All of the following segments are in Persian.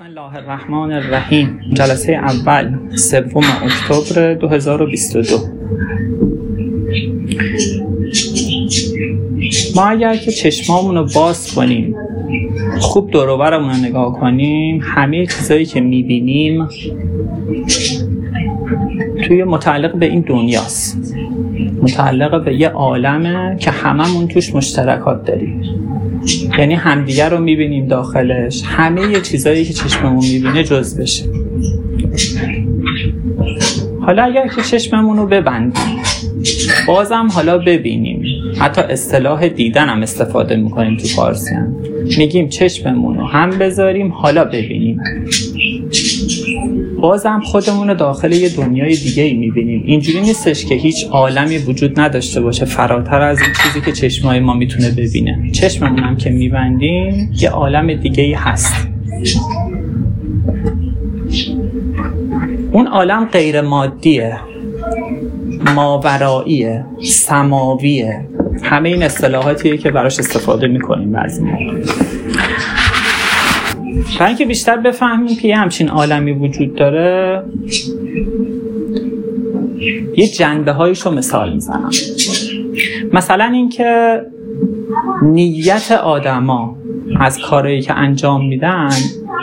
بسم الله الرحمن الرحیم. جلسه اول سوم اکتبر 2022 ما اگر که چشمامون رو باز کنیم خوب دوروبرمون رو نگاه کنیم همه چیزایی که می‌بینیم توی متعلق به این دنیاست. متعلق به یه عالمه که هممون توش مشترکات داریم. یعنی همدیگر رو می‌بینیم داخلش. همه یه چیزایی که چشممون می‌بینه جز بشه. حالا اگر که چشممون رو ببندیم بازم حالا ببینیم. حتی اصطلاح دیدن هم استفاده می‌کنیم تو فارسی هم. میگیم چشممون رو هم بذاریم حالا ببینیم. بازم خودمون رو داخل یه دنیای دیگه ای می‌بینیم. اینجوری نیستش که هیچ عالمی وجود نداشته باشه. فراتر از این چیزی که چشمای ما می‌تونه ببینه. چشممون هم که میبندیم یه عالم دیگه ای هست. اون عالم غیر مادیه ماوراییه سماویه. همه این اصطلاحاتیه که براش استفاده می‌کنیم بعضی موقع. برای اینکه بیشتر بفهمیم که یه همچین عالمی وجود داره؟ یه جنبه هایش رو مثال می‌زنم. مثلا اینکه نیت آدما از کارهایی که انجام میدن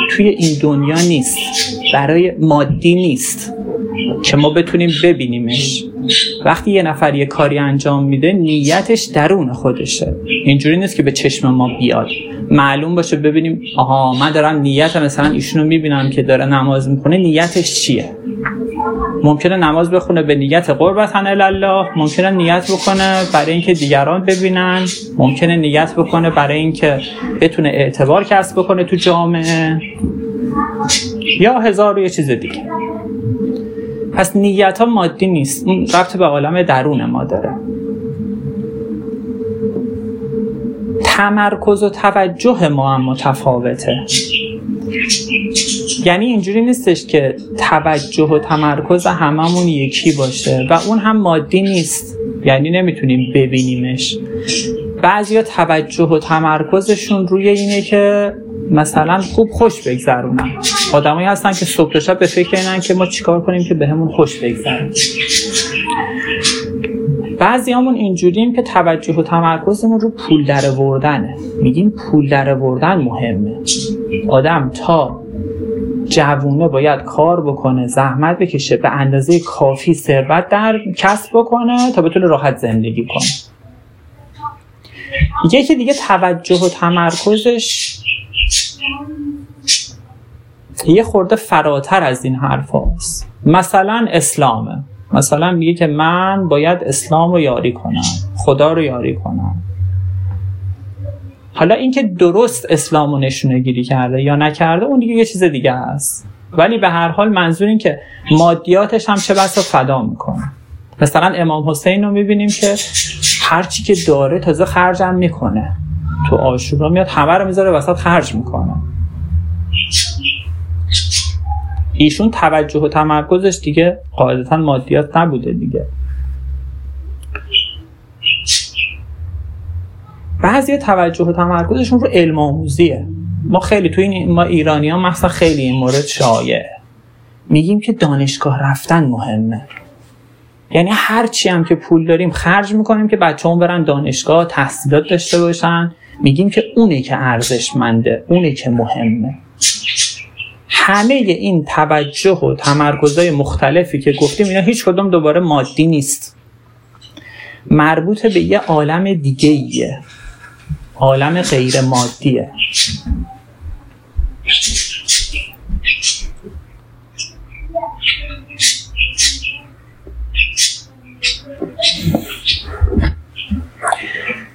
توی این دنیا نیست. برای مادی نیست که ما بتونیم ببینیمش. وقتی یه نفر یه کاری انجام میده نیتش درون خودشه. اینجوری نیست که به چشم ما بیاد. معلوم باشه ببینیم آها من دارم نیت مثلا ایشونو می‌بینم که داره نماز می‌خونه نیتش چیه؟ ممکنه نماز بخونه به نیت قربت الله ممکنه نیت بکنه برای اینکه دیگران ببینن. ممکنه نیت بکنه برای اینکه بتونه اعتبار کسب بکنه تو جامعه. یا هزار یه چیز دیگه. پس نیت ها مادی نیست. اون ربط به عالم درون ما داره. تمرکز و توجه ما هم متفاوته. یعنی اینجوری نیستش که توجه و تمرکز هممون یکی باشه و اون هم مادی نیست. یعنی نمی‌تونیم ببینیمش. بعضیا توجه و تمرکزشون روی اینه که مثلا خوب خوش بگذرونن. آدمایی هستن که صبح تا شب به فکر اینن که ما چیکار کنیم که بهمون به خوش بگذرونه بعضی همون اینجوریم که توجه و تمرکزمون رو پول در وردنه میگیم پول در وردن مهمه. آدم تا جوونه باید کار بکنه زحمت بکشه به اندازه کافی ثروت در کسب بکنه تا بتونه راحت زندگی کنه. یکی دیگه توجه و تمرکزش یه خورده فراتر از این حرف هست. مثلا اسلامه. مثلا میگه که من باید اسلام رو یاری کنم. خدا رو یاری کنم. حالا اینکه درست اسلام رو نشونه گیری کرده یا نکرده اون دیگه یه چیز دیگه هست ولی به هر حال منظور این که مادیاتش هم چه بسا فدا می‌کنه. مثلا امام حسین رو می‌بینیم که هرچی که داره تازه خرجم می‌کنه. تو آشورا میاد همه رو می‌ذاره وسط خرج می‌کنه. ایشون توجه و تمرکزش دیگه قاعدتا مادیات نبوده دیگه. بعضی توجه و تمرکزشون رو علم آموزیه. ما خیلی تو این ما ایرانی ها مثلا خیلی این مورد شایعه میگیم که دانشگاه رفتن مهمه. یعنی هرچی هم که پول داریم خرج می‌کنیم که بچه هم برن دانشگاه تحصیلات داشته باشن. میگیم که اونه که ارزشمنده اونه که مهمه. همه این توجه و تمرکزهای مختلفی که گفتیم اینا هیچ کدوم دوباره مادی نیست. مربوط به یه عالم دیگه ایه عالم غیر مادیه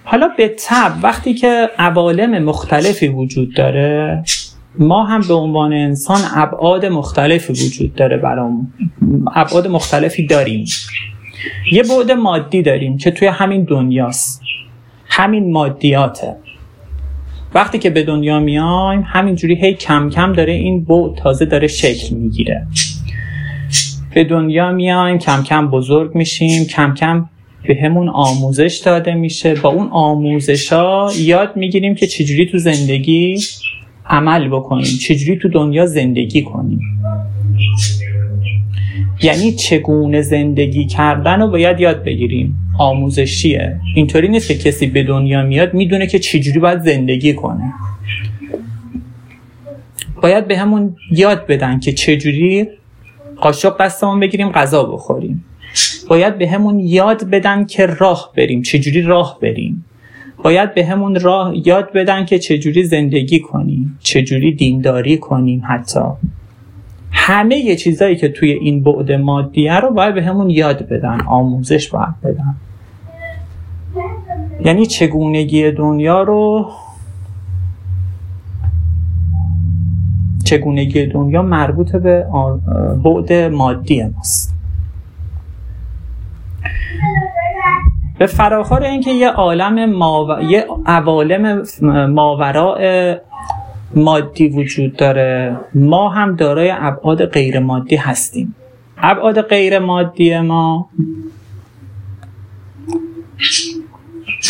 حالا به طب وقتی که عوالم مختلفی وجود داره ما هم به عنوان انسان ابعاد مختلفی وجود داره برام. ابعاد مختلفی داریم. یه بعد مادی داریم که توی همین دنیاست. همین مادیاته. وقتی که به دنیا میایم همینجوری هی کم کم داره این بعد تازه داره شکل می‌گیره. به دنیا میایم کم کم بزرگ میشیم کم کم به همون آموزش داده میشه. با اون آموزش ها یاد می‌گیریم که چجوری تو زندگی عمل بکنیم. چجوری تو دنیا زندگی کنیم؟ یعنی چگونه زندگی کردن رو باید یاد بگیریم. آموزشیه. اینطوری نیست که کسی به دنیا میاد می‌دونه که چجوری باید زندگی کنه. باید به همون یاد بدن که چجوری قاشق دستمون بگیریم غذا بخوریم. باید به همون یاد بدن که راه بریم. چجوری راه بریم؟ باید به همون راه یاد بدن که چجوری زندگی کنیم چجوری دینداری کنیم حتی. همه یه چیزایی که توی این بعد مادیه رو باید به همون یاد بدن آموزش باید بدن. یعنی چگونگی دنیا رو چگونگی دنیا مربوط به بعد مادی ماست. به فراخور اینکه یه عالم ماو... یه عوالم ماوراء مادی وجود داره. ما هم دارای ابعاد غیر مادی هستیم. ابعاد غیر مادی ما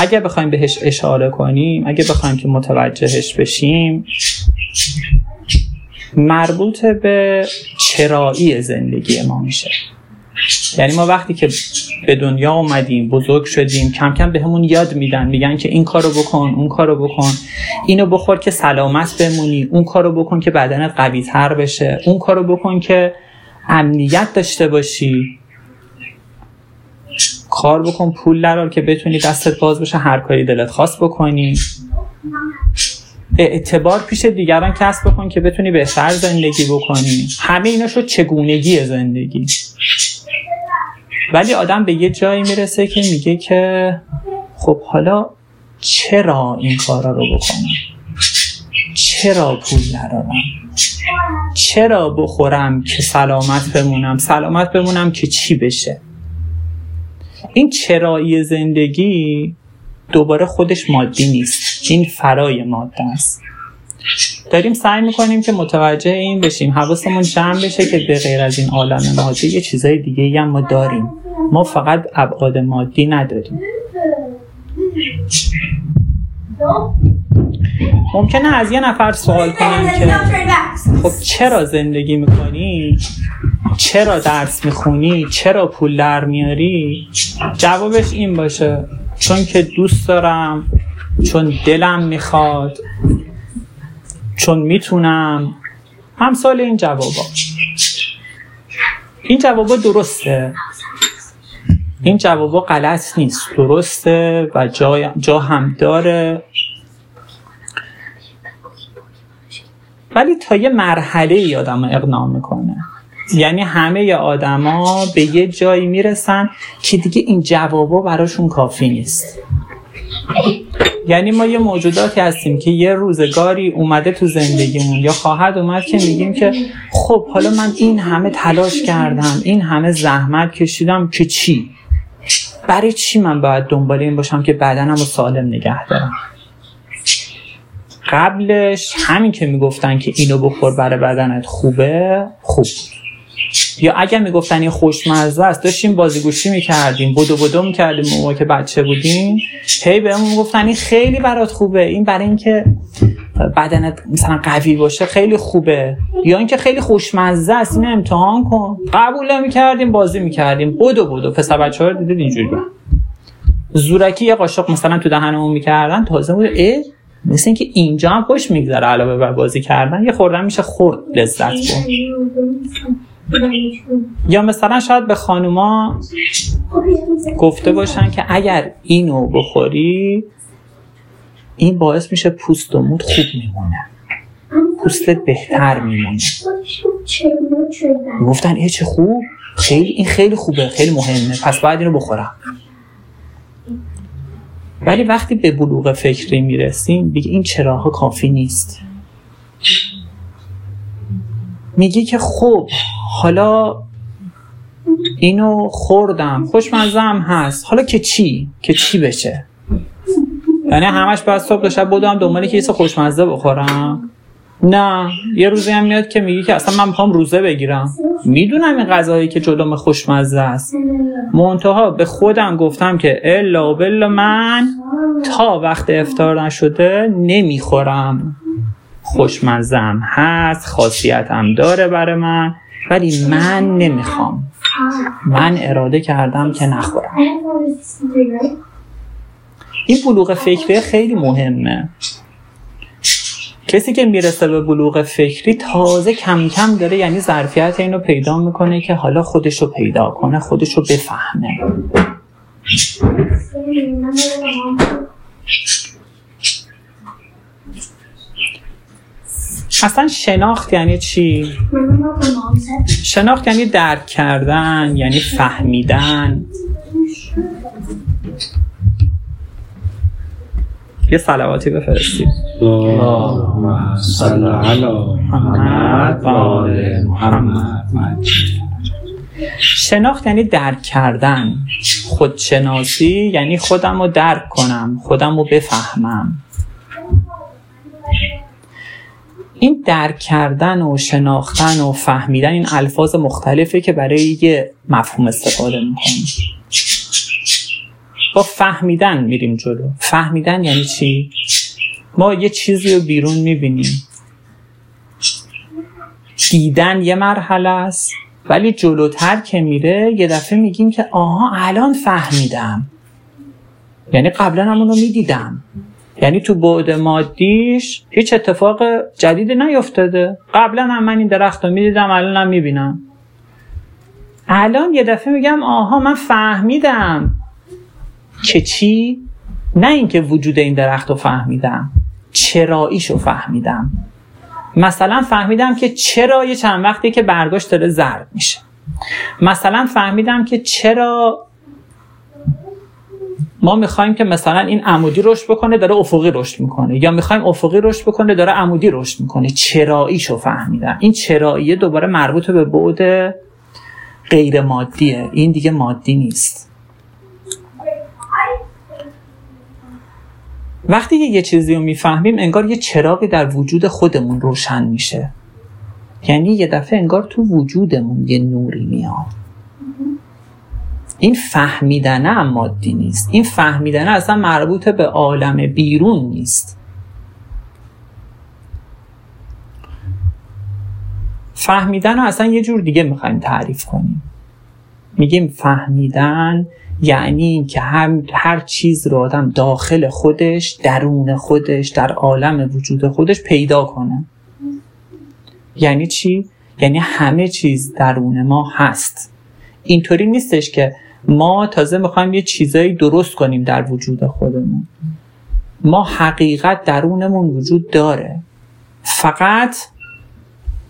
اگه بخوایم بهش اشاره کنیم اگه بخوایم که متوجهش بشیم مربوط به چرایی زندگی ما میشه. یعنی ما وقتی که به دنیا اومدیم بزرگ شدیم کم کم به همون یاد میدن میگن که این کارو بکن اون کارو بکن. اینو بخور که سلامت بمونی اون کارو بکن که بدنت قوی تر بشه اون کارو بکن که امنیت داشته باشی. کار بکن پول درار که بتونی دستت باز بشه هر کاری دلت خواست بکنی. اعتبار پیش دیگران کسب بکن که بتونی بهتر زندگی بکنی. همه اینا شد چگونگی زندگی. ولی آدم به یه جایی می‌رسه که میگه که خب حالا چرا این کارا رو بکنم؟ چرا پول ندارم؟ چرا بخورم که سلامت بمونم؟ سلامت بمونم که چی بشه؟ این چرایی زندگی دوباره خودش مادی نیست. این فرای ماده است. داریم سعی می‌کنیم که متوجه این بشیم. حواسمون جمع بشه که به غیر از این عالم مادی یه چیزای دیگه هم ما داریم. ما فقط ابعاد مادی نداریم. ممکنه از یه نفر سوال کنیم که خب چرا زندگی می‌کنی؟ چرا درس می‌خونی؟ چرا پول در میاری؟ جوابش این باشه. چون که دوست دارم چون دلم می‌خواد چون می‌تونم. همسال این جوابا. این جوابا درسته. این جوابا غلط نیست. درسته و جا, جا هم داره. ولی تا یه مرحله ای آدم اقناع می‌کنه. یعنی همه آدما به یه جایی می‌رسن که دیگه این جوابا براشون کافی نیست. یعنی ما یه موجوداتی هستیم که یه روزگاری اومده تو زندگیمون یا خواهد اومد که میگیم که خب حالا من این همه تلاش کردم این همه زحمت کشیدم که چی؟ برای چی من باید دنبال این باشم که بدنم رو سالم نگه دارم؟ قبلش همین که می‌گفتن که اینو بخور برای بدنت خوبه خوب. یا اگر می‌گفتن این خوشمزه است داشتیم بازیگوشی می‌کردیم بدو بدو می‌کردیم موقع که بچه بودیم. هی بهمون می‌گفتن این خیلی برات خوبه. این برای اینکه بدنت مثلا قوی باشه خیلی خوبه. یا اینکه خیلی خوشمزه است این امتحان کن. قبول نمی‌کردیم بازی می‌کردیم. بدو بدو. پسر بچه ها رو دیدید اینجوری زورکی یه قاشق مثلا تو دهنمون می‌کردن تازه بود اه مثل اینکه اینجا هم خوش میگذره علاوه بر بازی کردن. یه خوردن میشه خورد لذت بود. یا مثلا شاید به خانوما گفته باشن که اگر اینو بخوری این باعث میشه پوست و مود خوب میمونه. پوستت بهتر میمونه. گفتن ای چه خوب؟ خیلی این خیلی خوبه خیلی مهمه. پس باید اینو بخورم. ولی وقتی به بلوغ فکری می‌رسیم دیگه این چراها کافی نیست. میگی که خب حالا اینو خوردم. خوشمزه هم هست. حالا که چی؟ که چی بشه؟ یعنی همش بعد صبح شب بودم دنبال که یه خوشمزه بخورم. نه یه روزی هم میاد که میگی که اصلا من می‌خوام روزه بگیرم. می‌دونم این غذایی که جلوم خوشمزه است. منتها به خودم گفتم که الا بلا من تا وقت افتار نشده نمی‌خورم. خوشمزم هست خاصیتم داره برای من ولی من نمی‌خوام. من اراده کردم که نخورم. این بلوغ فکری خیلی مهمه. کسی که می‌رسه به بلوغ فکری تازه کم کم داره یعنی ظرفیت اینو پیدا می‌کنه که حالا خودش رو پیدا کنه خودش رو بفهمه. اصلا شناخت یعنی چی؟ شناخت یعنی درک کردن یعنی فهمیدن. یه سلواتی بفرستید. شناخت یعنی درک کردن. خودشناسی یعنی خودم رو درک کنم خودم رو بفهمم. این درک کردن و شناختن و فهمیدن این الفاظ مختلفه که برای یه مفهوم استفاده می‌کنیم. با فهمیدن میریم جلو. فهمیدن یعنی چی؟ ما یه چیزی رو بیرون می‌بینیم. دیدن یه مرحله است ولی جلوتر که میره یه دفعه میگیم که آها الان فهمیدم. یعنی قبلا همون رو می‌دیدم. یعنی تو بعد مادیش هیچ اتفاق جدید نیفتاده قبلا هم من این درخت رو می‌دیدم الان هم می‌بینم. الان یه دفعه میگم آها من فهمیدم. که چی؟ نه اینکه وجود این درخت رو فهمیدم چراییش رو فهمیدم. مثلا فهمیدم که چرا یه چند وقتی که برداشت داره زرد میشه. مثلا فهمیدم که چرا ما می‌خوایم که مثلا این عمودی رشد بکنه داره افقی رشد می‌کنه. یا می‌خوایم افقی رشد بکنه داره عمودی رشد می‌کنه. چراییشو فهمیدم. این چراییه دوباره مربوط به بعد غیر مادیه این دیگه مادی نیست. وقتی یه چیزی رو می‌فهمیم انگار یه چراغی در وجود خودمون روشن میشه. یعنی یه دفعه انگار تو وجودمون یه نوری میاد. این فهمیدنه هم مادی نیست. این فهمیدنه اصلا مربوط به عالم بیرون نیست. فهمیدن رو اصلا یه جور دیگه می‌خوایم تعریف کنیم. میگیم فهمیدن یعنی که هر, هر چیز رو آدم داخل خودش درون خودش در عالم وجود خودش پیدا کنه. یعنی چی؟ یعنی همه چیز درون ما هست. اینطوری نیستش که ما تازه می‌خوایم یه چیزایی درست کنیم در وجود خودمون. ما حقیقت درونمون وجود داره. فقط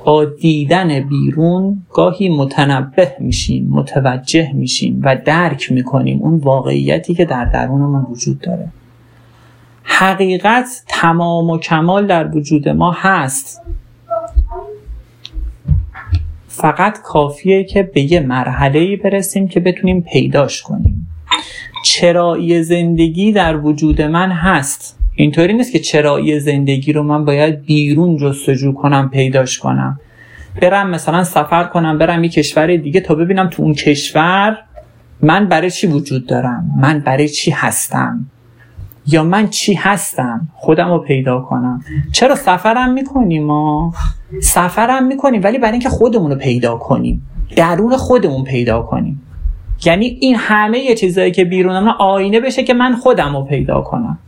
با دیدن بیرون گاهی متنبه میشیم متوجه میشیم و درک می‌کنیم اون واقعیتی که در درونمون وجود داره. حقیقت تمام و کمال در وجود ما هست. فقط کافیه که به یه مرحله برسیم که بتونیم پیداش کنیم. چرایی زندگی در وجود من هست. اینطوری نیست که چرایی زندگی رو من باید بیرون جستجو کنم پیداش کنم. برم مثلا سفر کنم برم یه کشور دیگه تا ببینم تو اون کشور من برای چی وجود دارم؟ من برای چی هستم؟ یا من چی هستم؟ خودم رو پیدا کنم. چرا سفرم می‌کنیم ما؟ سفرم می‌کنیم ولی برای اینکه خودمون رو پیدا کنیم. درون خودمون پیدا کنیم. یعنی این همه یه چیزایی که بیرونم آینه بشه که من خودم رو پیدا کنم.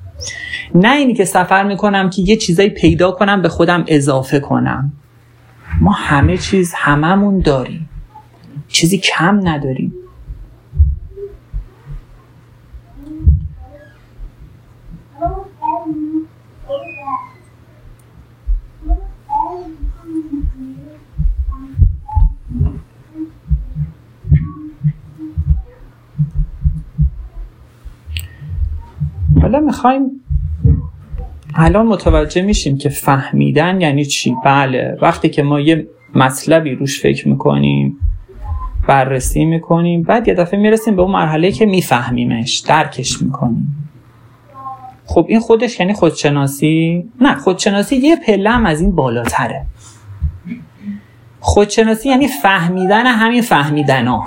نه اینی که سفر می‌کنم که یه چیزایی پیدا کنم به خودم اضافه کنم. ما همه چیز هممون داریم. چیزی کم نداریم. حالا می‌خوایم الان متوجه میشیم که فهمیدن یعنی چی؟ بله وقتی که ما یه مطلبی روش فکر می‌کنیم بررسی می‌کنیم بعد یه دفعه می‌رسیم به اون مرحله که میفهمیمش درکش می‌کنیم. خب این خودش یعنی خودشناسی؟ نه خودشناسی یه پله هم از این بالاتره. خودشناسی یعنی فهمیدن همین فهمیدن ها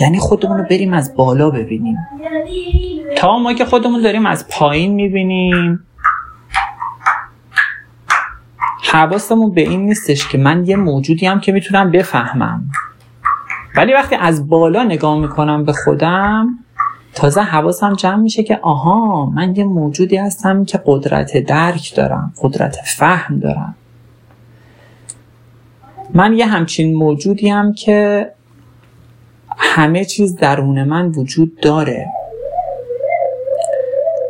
یعنی خودمون رو بریم از بالا ببینیم. تا ما که خودمون داریم از پایین می‌بینیم. حواسمون به این نیستش که من یه موجودی هم که می‌تونم بفهمم. ولی وقتی از بالا نگاه می‌کنم به خودم تازه حواسم جمع میشه که آها من یه موجودی هستم که قدرت درک دارم قدرت فهم دارم. من یه همچین موجودی هم که همه چیز درون من وجود داره.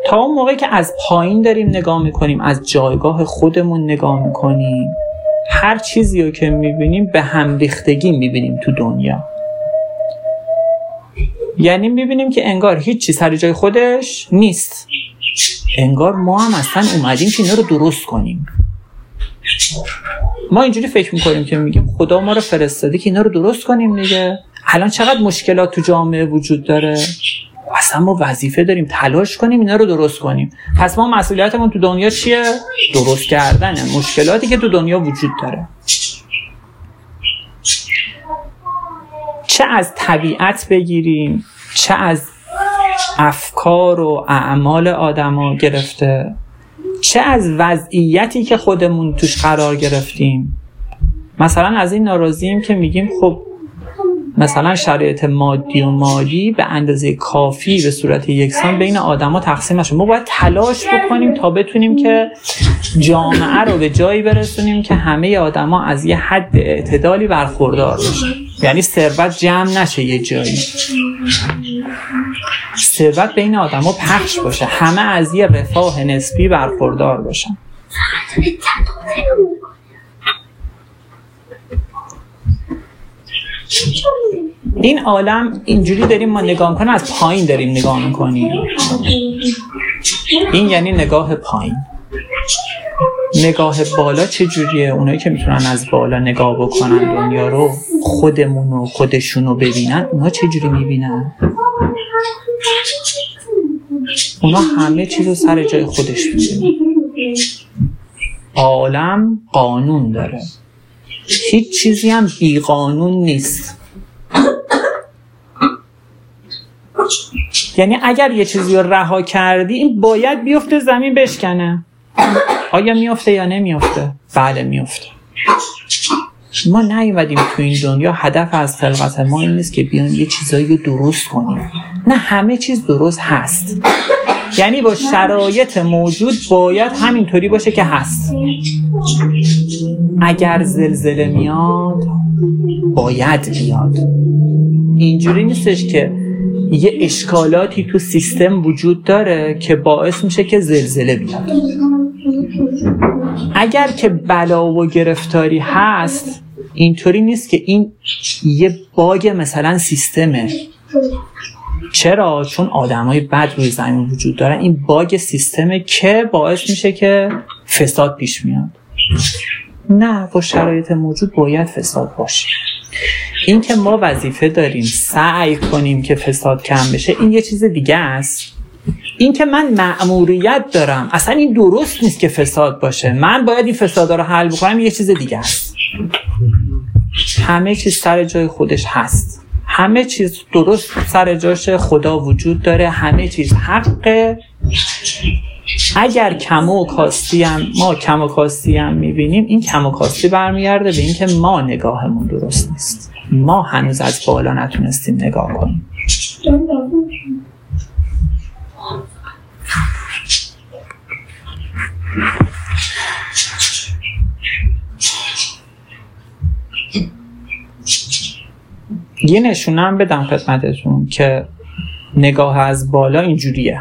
تا اون موقعی که از پایین داریم نگاه می‌کنیم از جایگاه خودمون نگاه می‌کنیم هر چیزی رو که می‌بینیم به هم ریختگی می‌بینیم تو دنیا. یعنی می‌بینیم که انگار هیچ چیز سر جای خودش نیست. انگار ما هم اصلا اومدیم که اینا رو درست کنیم. ما اینجوری فکر می‌کنیم که میگیم خدا ما رو فرستاده که اینا رو درست کنیم دیگه. الان چقدر مشکلات تو جامعه وجود داره؟ اصلا ما وظیفه داریم تلاش کنیم اینا رو درست کنیم. پس ما مسئولیتمون تو دنیا چیه؟ درست کردنه مشکلاتی که تو دنیا وجود داره. چه از طبیعت بگیریم چه از افکار و اعمال آدما گرفته چه از وضعیتی که خودمون توش قرار گرفتیم. مثلا از این ناراضیم که میگیم خب مثلا شرایط مادی و مالی به اندازه کافی به صورت یکسان بین آدما تقسیم نشه. ما باید تلاش بکنیم تا بتونیم که جامعه رو به جایی برسونیم که همه آدما از یه حد اعتدالی برخوردار باشن یعنی ثروت جمع نشه یه جایی. ثروت بین آدما پخش باشه. همه از یه رفاه نسبی برخوردار باشن این عالم اینجوری داریم ما نگاه کنیم از پایین داریم نگاه می‌کنیم. این یعنی نگاه پایین. نگاه بالا چه جوریه؟ اونایی که می‌تونن از بالا نگاه بکنن دنیا رو خودمون و خودشون رو ببینن اونا چه جوری می‌بینن؟ اونا همه چیز رو سر جای خودش می‌بینن. عالم قانون داره. هیچ چیزی هم بی قانون نیست. یعنی اگر یه چیزی رو رها کردی این باید بیفته زمین بشکنه. آیا میفته یا نمیفته بله میفته ما نیومدیم تو این دنیا هدف از خلقت ما این نیست که بیان یه چیزایی رو درست کنیم. نه همه چیز درست هست. یعنی با شرایط موجود باید همینطوری باشه که هست. اگر زلزله میاد باید بیاد اینجوری نیستش که یه اشکالاتی تو سیستم وجود داره که باعث میشه که زلزله بیاد. اگر که بلا و گرفتاری هست اینطوری نیست که این یه باگ مثلا سیستمه. چرا؟ چون آدمای بد روی زمین وجود دارن. این باگ سیستمه که باعث میشه که فساد پیش میاد. نه با شرایط موجود باید فساد باشه. این که ما وظیفه داریم سعی کنیم که فساد کم بشه این یه چیز دیگه است. این که من مأموریت دارم اصلا این درست نیست که فساد باشه. من باید این فساد رو حل بکنم یه چیز دیگه است. همه چیز سر جای خودش هست. همه چیز درست سر جاش خدا وجود داره همه چیز حقه. اگر کم و کاستی هم ما کم و کاستی هم می‌بینیم این کم و کاستی برمیگرده به اینکه ما نگاهمون درست نیست. ما هنوز از بالا نتونستیم نگاه کنیم. یه نشونه هم بدم خدمتتون که نگاه از بالا اینجوریه.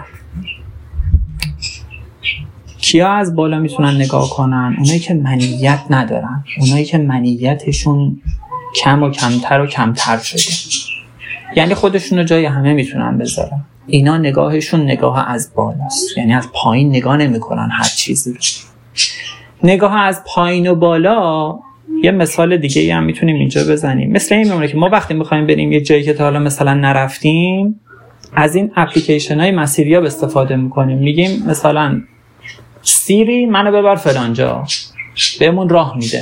کیا از بالا می‌تونن نگاه کنن؟ اونایی که منیت ندارن. اونایی که منیتشون کم و کمتر و کمتر شده. یعنی خودشون رو جای همه می‌تونن بذارن. اینا نگاهشون نگاه از بالاست. یعنی از پایین نگاه نمی‌کنن هر چیزی رو. نگاه از پایین و بالا یه مثال دیگه هم می‌تونیم اینجا بزنیم. مثل این میمونه که ما وقتی می‌خوایم بریم یه جایی که تا حالا مثلا نرفتیم از این اپلیکیشن های مسیریاب استفاده می‌کنیم. میگیم مثلا سیری منو ببر فلانجا. بهمون راه میده.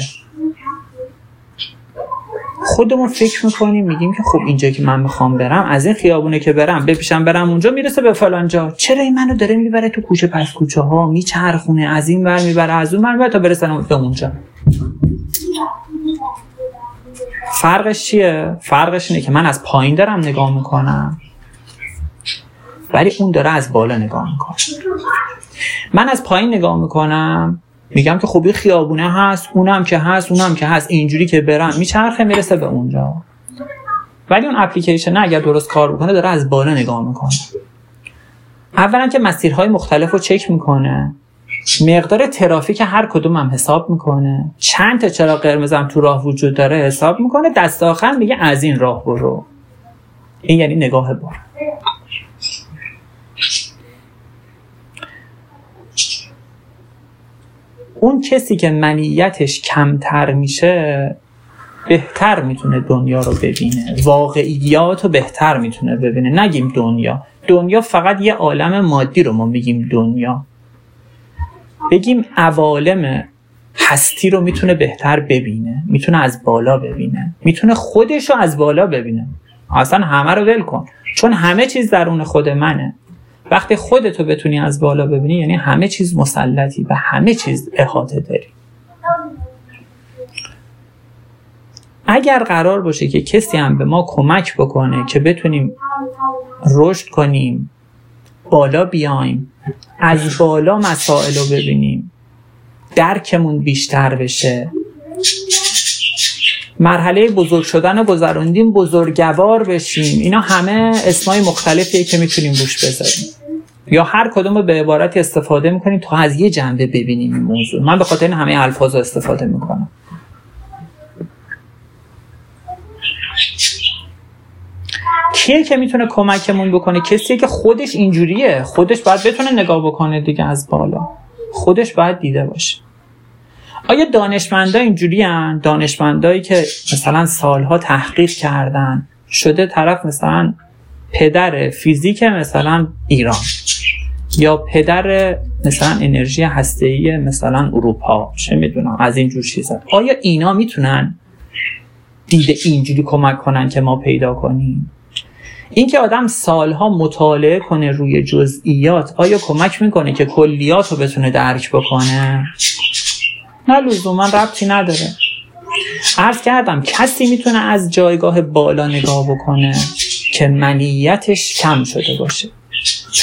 خودمون فکر می‌کنیم میگیم که خب اینجا که من می‌خوام برم از این خیابونه که برم بپیشم برم اونجا می‌رسه به فلانجا. چرا این منو داره می‌بره تو کوچه پس کوچه ها میچرخونه از این ور می‌بره از اون ور تا برسن به اونجا. فرقش چیه؟ فرقش اینه که من از پایین دارم نگاه می‌کنم. ولی اون داره از بالا نگاه می‌کنه. من از پایین نگاه می‌کنم. میگم که خوبی خیابونه هست اونم که هست اونم که هست. اینجوری که برم میچرخه می‌رسه به اونجا. ولی اون اپلیکیشن اگر درست کار بکنه داره از بالا نگاه می‌کنه. اولا که مسیرهای مختلف رو چک می‌کنه. مقدار ترافیک هر کدوم هم حساب می‌کنه. چند تا چرا قرمزم تو راه وجود داره حساب می‌کنه. دست آخر میگه از این راه برو. این یعنی نگاه برو اون کسی که منیتش کمتر میشه بهتر می‌تونه دنیا رو ببینه. واقعیات رو بهتر می‌تونه ببینه. نگیم دنیا. دنیا فقط یه عالم مادی رو ما میگیم دنیا. بگیم عوالم هستی رو می‌تونه بهتر ببینه می‌تونه از بالا ببینه می‌تونه خودش رو از بالا ببینه. اصلا همه رو ول کن. چون همه چیز درون خود منه. وقتی خودتو بتونی از بالا ببینی یعنی همه چیز مسلطی و همه چیز احاطه داری. اگر قرار باشه که کسی هم به ما کمک بکنه که بتونیم رشد کنیم بالا بیایم. از بالا مسائل رو ببینیم. درکمون بیشتر بشه. مرحله بزرگ شدن رو گذراندیم بزرگوار بشیم. اینا همه اسمای مختلفیه که می‌تونیم روش بذاریم. یا هر کدوم رو به عبارتی استفاده می‌کنیم تا از یه جنبه ببینیم این موضوع. من به خاطر همه الفاظ استفاده می‌کنم. کیه که می‌تونه کمکمون بکنه؟ کسیه که خودش اینجوریه. خودش باید بتونه نگاه بکنه دیگه از بالا. خودش باید دیده باشه. آیا دانشمندا اینجوری هن؟ دانشمندایی که مثلا سالها تحقیق کردن. شده طرف مثلا پدر فیزیک مثلا ایران. یا پدر مثلا انرژی هسته‌ای مثلا اروپا. چه می‌دونم از این جور چیزا. آیا اینا می‌تونن دیده اینجوری کمک کنن که ما پیدا کنیم؟ اینکه آدم سالها مطالعه کنه روی جزئیات آیا کمک می‌کنه که کلیات رو بتونه درک بکنه؟ نه لزوما ربطی نداره. عرض کردم کسی می‌تونه از جایگاه بالا نگاه بکنه که منیتش کم شده باشه.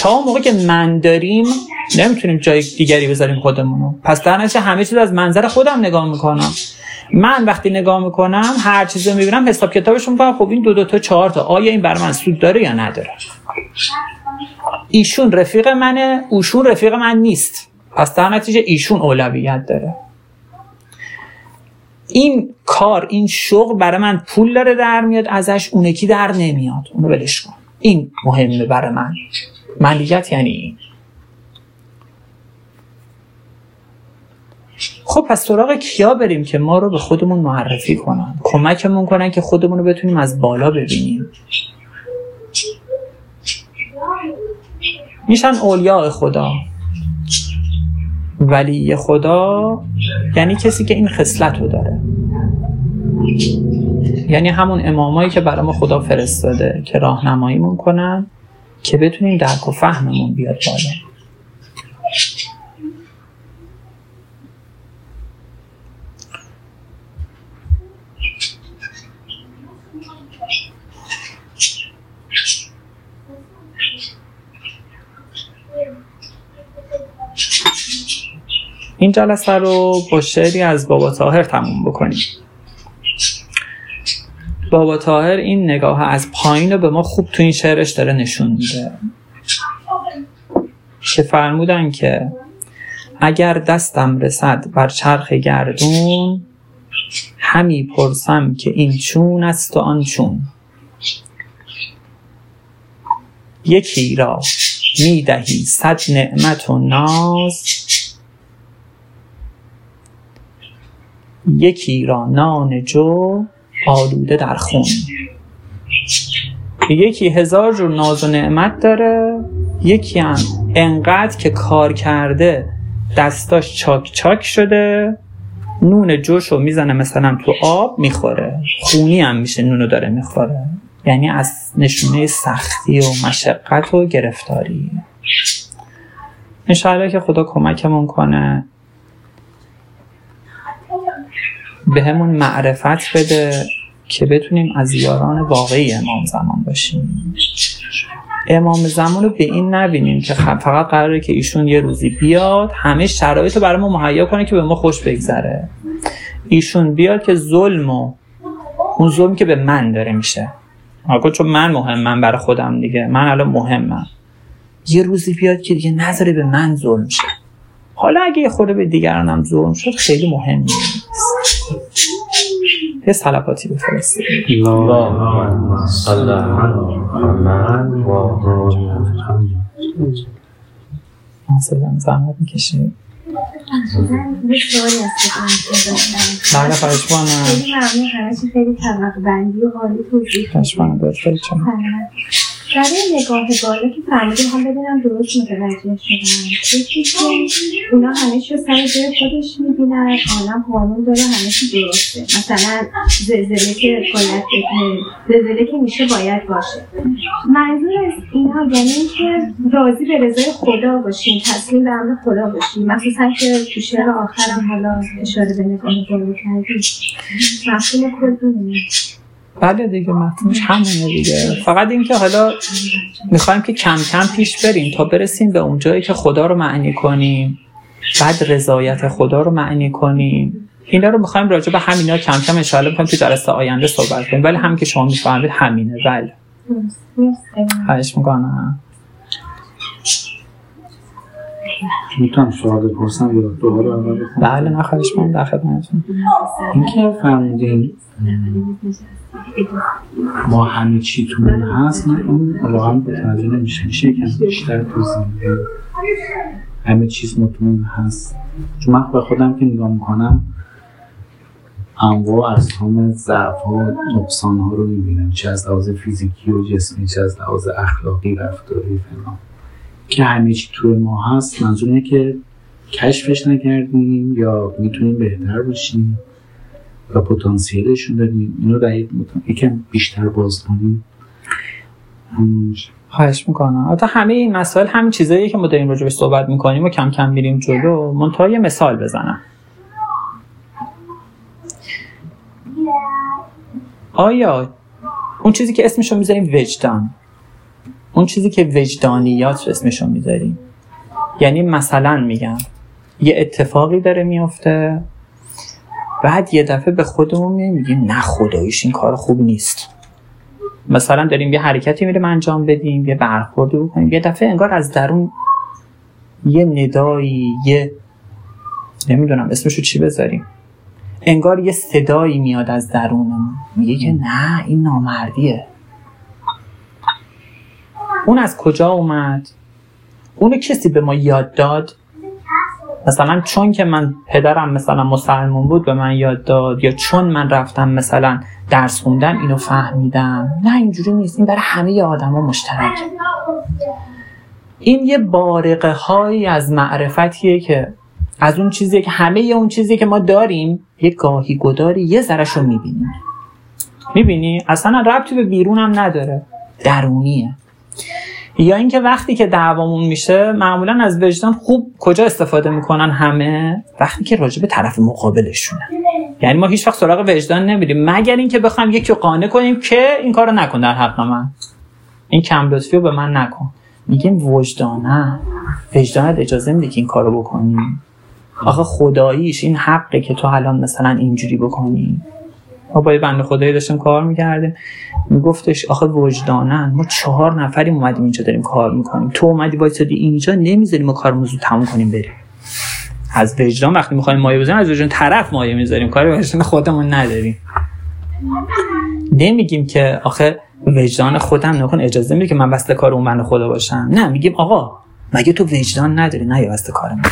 تا موقع که من داریم نمی‌تونیم جای دیگری بذاریم خودمونو. پس در همه چیز از منظر خودم نگاه می‌کنم. من وقتی نگاه می‌کنم هر چیزی رو می‌بینم حساب کتابش می‌کنم خب این دو دو تا چهار تا آیا این بر من سود داره یا نداره؟ ایشون رفیق منه اوشون رفیق من نیست. پس در نتیجه ایشون اولویت داره. این کار این شغل برای من پول داره در میاد ازش اونکی در نمیاد. اونو ولش کن. این مهمه برای من. ملیت یعنی این. خب پس سراغ کیا بریم که ما رو به خودمون معرفی کنن؟ کمکمون کنن که خودمون رو بتونیم از بالا ببینیم. میشن اولیاء خدا. ولی خدا یعنی کسی که این خصلت رو داره. یعنی همون امامایی که برای ما خدا فرستاده که راهنماییمون کنن. که بتونیم درک و فهممون بیاد بالا. این جلسه رو با شعری از بابا تاهر تموم بکنیم. بابا تاهر این نگاه از پایین رو به ما خوب تو این شعرش داره نشون میده. که فرمودن که اگر دستم رسد بر چرخ گردون همی پرسم که این چون است و آن چون. یکی را می‌دهی صد نعمت و ناز یکی را نان جو آلوده در خون. یکی هزار جور ناز و نعمت داره یکی هم انقدر که کار کرده دستاش چاک چاک شده نون جوشو می‌زنه مثلا تو آب می‌خوره. خونی هم میشه نونو داره می‌خوره. یعنی از نشونه سختی و مشقت و گرفتاری. انشاءالله که خدا کمکمون کنه. به همون معرفت بده. که بتونیم از یاران واقعی امام زمان باشیم. امام زمان رو به این نبینیم که فقط قراره که ایشون یه روزی بیاد همه شرایط رو برای ما مهیا کنه که به ما خوش بگذره. ایشون بیاد که ظلم و اون ظلم که به من داره میشه. آقا چون من مهمم برای خودم دیگه. من الان مهمم. یه روزی بیاد که دیگه نظری به من ظلم شه. حالا اگه یه خورده به دیگران هم ظلم شد خیلی مهم نیست. یه بفرستید ناصرم زحمت می‌کشید بله خواهش بانم خیلی ممنون. همه خیلی طبق بندی و حالی توضیح خواهش بانم خیلی چون برای نگاه بالا که فرمودیم هم ببینم درست متوجه شدم. یکی که اونا همه چی سر جای خودش می‌بینن عالم قانون داره همه چی درسته. مثلا زلزله که باید زلزله که میشه باید باشه. منظور از اینا یعنی اینکه راضی به رضای خدا باشیم تسلیم به امر خدا باشیم. مخصوصا که تو شعر آخر حالا اشاره به نگاه بالا کردیم مفهوم کل بله دیگه مفهومش همونه دیگه. فقط اینکه حالا می‌خوایم که کم کم پیش بریم تا برسیم به اون جایی که خدا رو معنی کنیم. بعد رضایت خدا رو معنی کنیم. اینا رو می‌خوایم راجع به همینا کم کم انشاءالله بکنیم تو جلسه آینده صحبت کنیم. ولی هم که شما می‌فهمید همینه. بله. خواهش می‌کنم. می‌تونم سوال بپرسم؟ یا دوباره اول بله نه خواهش می‌کنم در خدمتتون. اینکه فرمودین ما همه چی تو من هست من اون واقعا متوجه نمیشه میشه یکم بیشتر توضیح همه چیز مطمئن هست. چون من به خودم که نگاه می‌کنم انواع از همه ضعف ها و نقصان ها رو می‌بینم. چه از لحاظ فیزیکی و جسمی چه از لحاظ اخلاقی رفتاری فلان. که همه چی توی ما هست منظور اینه که کشفش نکردیم یا می‌تونیم بهتر باشیم و پتانسیلشون داریم. اینو در یکم بیشتر باز کنیم. خواهش می‌کنم. حتی همه این مسائل همین چیزایی که ما داریم راجبش صحبت می‌کنیم و کم کم میریم جلو. منتها یه مثال بزنم. آیا اون چیزی که اسمشو می‌ذاریم وجدان؟ اون چیزی که وجدانیات اسمشو می‌ذاریم. یعنی مثلا میگم یه اتفاقی داره میفته بعد یه دفعه به خودمون میگیم نه خداییش این کار خوب نیست. مثلا داریم یه حرکتی میریم انجام بدیم یه برخوردی بکنیم یه دفعه انگار از درون یه ندایی یه نمی‌دونم اسمشو چی بذاریم. انگار یه صدایی میاد از درونمون. میگه که نه این نامردیه. اون از کجا اومد؟ اونو کسی به ما یاد داد؟ مثلا چون که من پدرم مثلا مسلمون بود به من یاد داد یا چون من رفتم مثلا درس خوندم اینو فهمیدم. نه اینجوری نیست. این برای همه آدما مشترک. این یه بارقه هایی از معرفتیه که از اون چیزی که همه اون چیزی که ما داریم یه گاهی گداری یه ذرش رو می‌بینیم. می‌بینی؟ اصلا ربطی به بیرون هم نداره. درونیه. یا اینکه وقتی که دعوامون میشه معمولا از وجدان خوب کجا استفاده می‌کنن همه؟ وقتی که راجع به طرف مقابلشونه. یعنی ما هیچ وقت سراغ وجدان نمیریم. مگر اینکه بخوام یکی رو قانع کنیم که این کارو نکن در حق من. این کم لطفی رو به من نکن. میگیم وجدانه. وجدانت اجازه میده که این کارو بکنی. آخه خداییش این حقه که تو الان مثلا اینجوری بکنی. ما با یه بند خدایی داشتیم کار می‌کردیم. میگفتش آخه وجدانن ما چهار نفریم اومدیم اینجا داریم کار می‌کنیم. تو اومدی وایسادی اینجا نمی‌ذاریم ما کارمون زود تموم کنیم بریم. از وجدان وقتی می‌خوایم مایه بزنیم از وجدان طرف مایه می‌ذاریم. کاری وجدان خودمون نداریم. نمیگیم که آخه وجدان خودم نکن اجازه میده که من وسط کار اون بند خدا باشم. نه میگیم آقا مگه تو وجدان نداری؟ نه یا وسط کار من.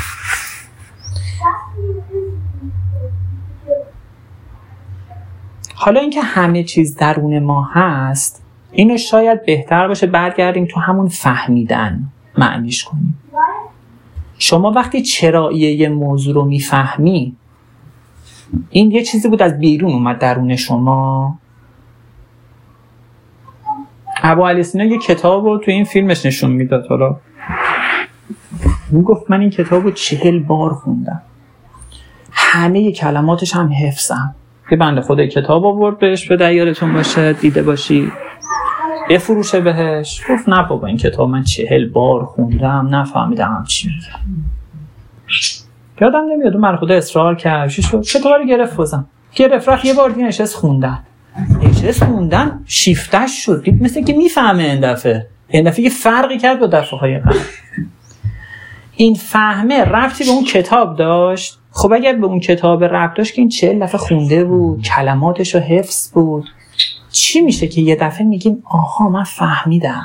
حالا اینکه همه چیز درون ما هست اینو شاید بهتر باشه برگردیم تو همون فهمیدن معنیش کنیم. شما وقتی چرایی یه موضوع رو می‌فهمی این یه چیزی بود از بیرون اومد درون شما. ابو علی سینا یه کتاب رو تو این فیلمش نشون می‌داد حالا. گفت من این کتاب رو چهل بار خوندم. همه کلماتش هم حفظم. یه بنده خود کتاب آورد بهش به یادتون باشه دیده باشی. بفروشه بهش. گفت نه بابا این کتاب من چهل بار خوندم نفهمیدم چی میگم. یادم نمیاد اون خدا اصرار کرد. چی شد؟ کتاب رو گرفت بازم؟ گرفت رفت یه بار دیگه نشست خوندن. نشست خوندن شیفتش شد. دید مثل که می‌فهمه این دفعه. این دفعه یه فرقی کرد با دفعه های قبل. این فهمه رفتی به اون کتاب داشت. خب اگر به اون کتاب رفت داشت که این چه دفعه خونده بود کلماتش رو حفظ بود. چی میشه که یه دفعه میگیم آها من فهمیدم.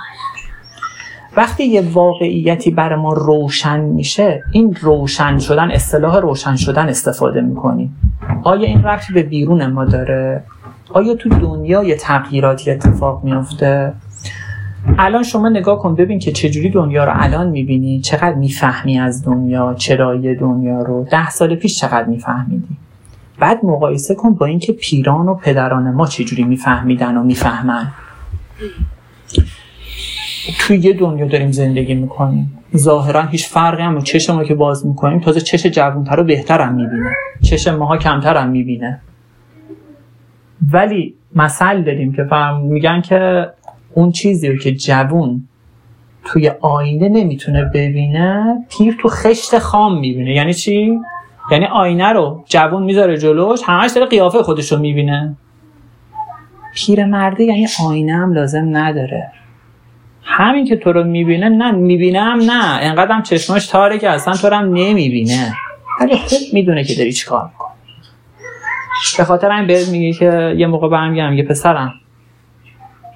وقتی یه واقعیتی برای ما روشن میشه این روشن شدن اصطلاح روشن شدن استفاده می‌کنیم آیا این رفتی به بیرون ما داره؟ آیا تو دنیا یه تغییراتی اتفاق میفته الان شما نگاه کن ببین که چجوری دنیا رو الان می‌بینی. چقدر می‌فهمی از دنیا؟ چرایی دنیا رو؟ ده سال پیش چقدر میفهمیدی؟ بعد مقایسه کن با اینکه پیران و پدران ما چجوری میفهمیدن و می‌فهمن. توی یه دنیا داریم زندگی می‌کنیم. ظاهرا هیچ فرقی هم چشم ما که باز می‌کنیم تازه چش جوانتر و بهتر هم می‌بینه. چشم ماها کمتر هم می‌بینه. ولی مثل داریم که فهم میگن که اون چیزی رو که جوون توی آینه نمی‌تونه ببینه پیر تو خشت خام می‌بینه. یعنی چی؟ یعنی آینه رو جوون می‌ذاره جلوش همش داره قیافه خودش رو می‌بینه. پیر مرده یعنی آینه هم لازم نداره. همین که تو رو می‌بینه نه می‌بینم نه. انقدرم چشماش تاره که اصلا تو رو هم نمی‌بینه. ولی خوب می‌دونه که داری چیکار می‌کنی. به خاطر این بهت میگه که یه موقع برمیگم یه پسرم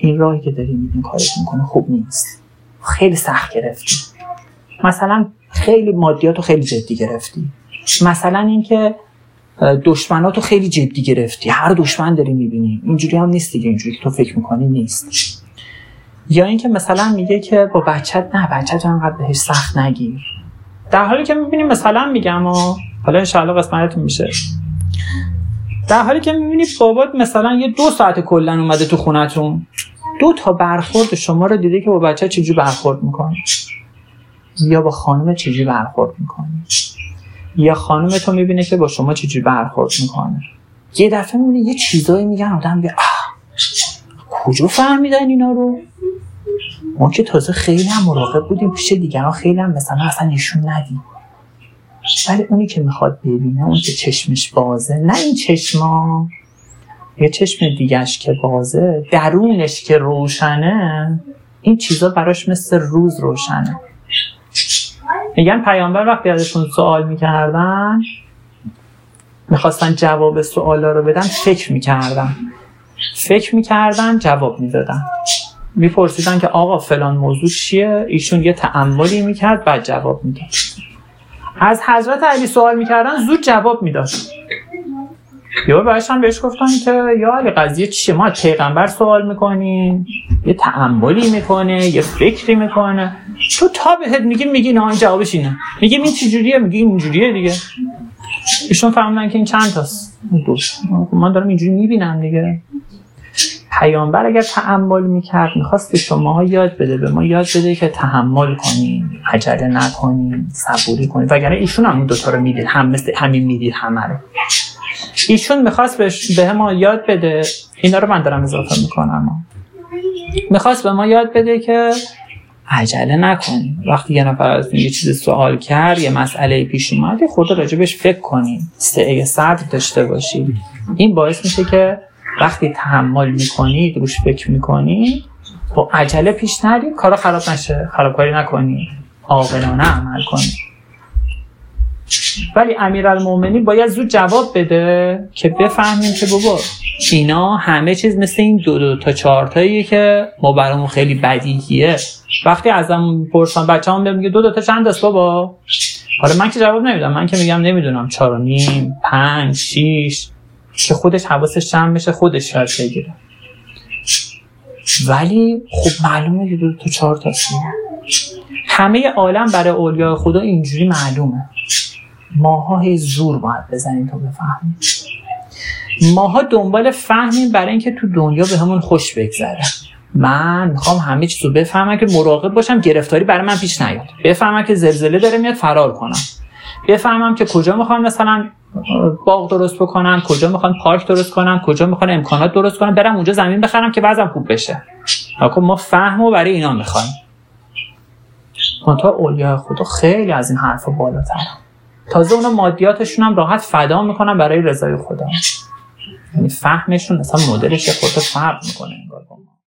این راهی که داری میدین کارش می‌کنه خوب نیست. خیلی سخت گرفتی مثلا خیلی مادیات رو خیلی جدی گرفتی. مثلا اینکه دشمناتو خیلی جدی گرفتی. هر دشمن داری می‌بینی. اینجوری هم نیست دیگه اینجوری که تو فکر می‌کنی نیست. یا اینکه مثلا میگه که با بچت نه بچت انقدر بهش سخت نگیر. در حالی که می‌بینیم مثلا میگم و حالا انشاءالله قسمتتون میشه. در حالی که می‌بینی بابات مثلا یه دو ساعت کلا اومده تو خونتون. دو تا برخورد شما رو دیده که با بچه چجوری برخورد می‌کنه یا با خانم چجوری برخورد می‌کنه یا خانم تو می‌بینه که با شما چجوری برخورد می‌کنه؟ یه دفعه می‌بینه یه چیزایی میگن آدم بیا کجا فهمیدن اینا رو؟ ما که تازه خیلی هم مراقب بودیم پیش دیگران خیلی هم مثلا اصلا نشون ندیم. ولی اونی که می‌خواد ببینه اون که چشمش بازه نه این چشما یه چشم دیگهش که بازه درونش که روشنه این چیزا براش مثل روز روشنه. میگن پیامبر وقتی ازشون سوال می‌کردن می‌خواستن جواب سوالا رو بدن فکر می‌کردن. فکر می‌کردن جواب می‌دادن. میپرسیدن که آقا فلان موضوع چیه؟ ایشون یه تعملی می‌کرد بعد جواب می‌داد. از حضرت علی سوال می‌کردن زود جواب می‌داد. یا بهش هم بهش گفتن که یا علی قضیه چیه؟ ما پیغمبر سوال می‌کنیم یه تعملی می‌کنه یه فکری می‌کنه. تو تا بهت میگی میگی نه این جوابش اینه. میگی این چجوریه؟ میگی اینجوریه دیگه. ایشون فهمیدن که این چند تاست. من دارم اینجوری می‌بینم دیگه. پیامبر اگر تعمل می‌کرد می‌خواست به شما یاد بده به ما یاد بده که تحمل کنیم عجله نکنیم صبوری کنیم. وگرنه ایشون هم دوتا رو می‌دید. هم مثل همین می‌دید همه رو. ایشون می‌خواست به ما یاد بده. اینا رو من دارم اضافه می‌کنم. می‌خواست به ما یاد بده که عجله نکنیم. وقتی یه نفر از یه چیز سوال کرد یه مسئله پیش اومد خود راجبش فکر کنیم. سعه صدر داشته باشیم. این باعث میشه که وقتی تحمل می‌کنید روش فکر می‌کنید با عجله پیش نرید کارا خراب نشه. خرابکاری نکنید. عاقلانه عمل کنید. ولی امیرالمومنی باید زود جواب بده که بفهمیم که بابا اینا همه چیز مثل این دو دو تا چهار تاییه که ما برامون خیلی بدیهیه. وقتی ازم پرسان بچه هم میگه دو دو تا چند است بابا؟ حالا من که جواب نمیدم. من که میگم نمی‌دونم. چهار و نیم پنج شیش. که خودش حواسش جمع بشه خودش یاد بگیره. ولی خب معلومه که دو تا چهار تا همه عالم برای اولیاء خدا اینجوری معلومه. ماها هی زور باید بزنیم تا بفهمیم ماها دنبال فهمیم برای اینکه تو دنیا به همون خوش بگذره. من می‌خوام همه چیز رو بفهمم که مراقب باشم گرفتاری برای من پیش نیاد. بفهمم که زلزله داره میاد فرار کنم. بفهمم که کجا می‌خوان مثلا باغ درست بکنم کجا می‌خوان پارک درست کنم کجا می‌خوان امکانات درست کنم برم اونجا زمین بخرم که بعضم خوب بشه. ما فهم و برای اینا می‌خوایم. منتها اولیاء خدا خیلی از این حرف بالاتر تازه اونا مادیاتشون هم راحت فدا می‌کنن برای رضای خدا یعنی فهمشون مثلا مدلش خود فرق می‌کنه انگار.